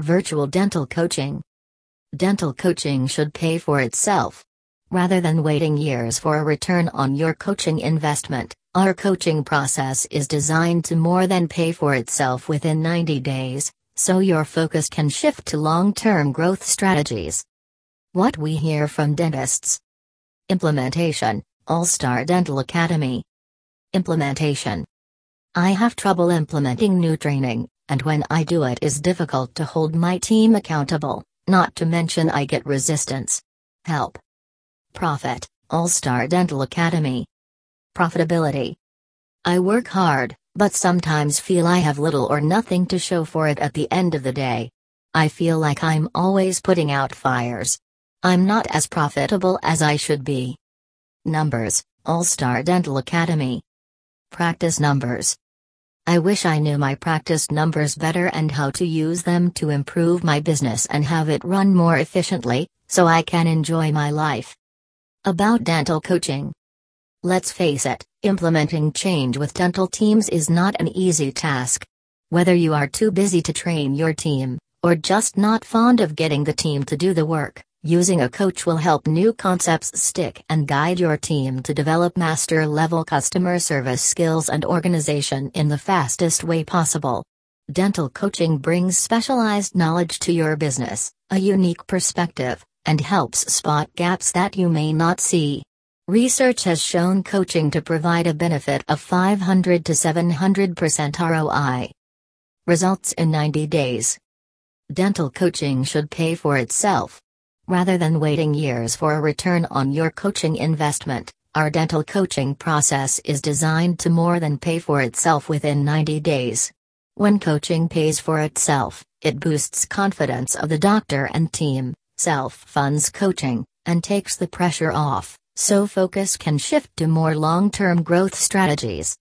Virtual dental coaching. Dental coaching should pay for itself. Rather than waiting years for a return on your coaching investment, our coaching process is designed to more than pay for itself within 90 days, so your focus can shift to long term growth strategies. What we hear from dentists Implementation All Star Dental Academy. Implementation I have trouble implementing new training, and when I do it is difficult to hold my team accountable, not to mention I get resistance. Help. Profit, All Star Dental Academy. Profitability. I work hard, but sometimes feel I have little or nothing to show for it at the end of the day. I feel like I'm always putting out fires. I'm not as profitable as I should be. Numbers, All Star Dental Academy. Practice numbers. I wish I knew my practice numbers better and how to use them to improve my business and have it run more efficiently, so I can enjoy my life. About dental coaching. Let's face it, implementing change with dental teams is not an easy task. Whether you are too busy to train your team, or just not fond of getting the team to do the work, using a coach will help new concepts stick and guide your team to develop master level customer service skills and organization in the fastest way possible. Dental coaching brings specialized knowledge to your business, a unique perspective, and helps spot gaps that you may not see. Research has shown coaching to provide a benefit of 500 to 700% ROI. Results in 90 days. Dental coaching should pay for itself. Rather than waiting years for a return on your coaching investment, our dental coaching process is designed to more than pay for itself within 90 days. When coaching pays for itself, it boosts confidence of the doctor and team self funds coaching, and takes the pressure off, so focus can shift to more long term growth strategies.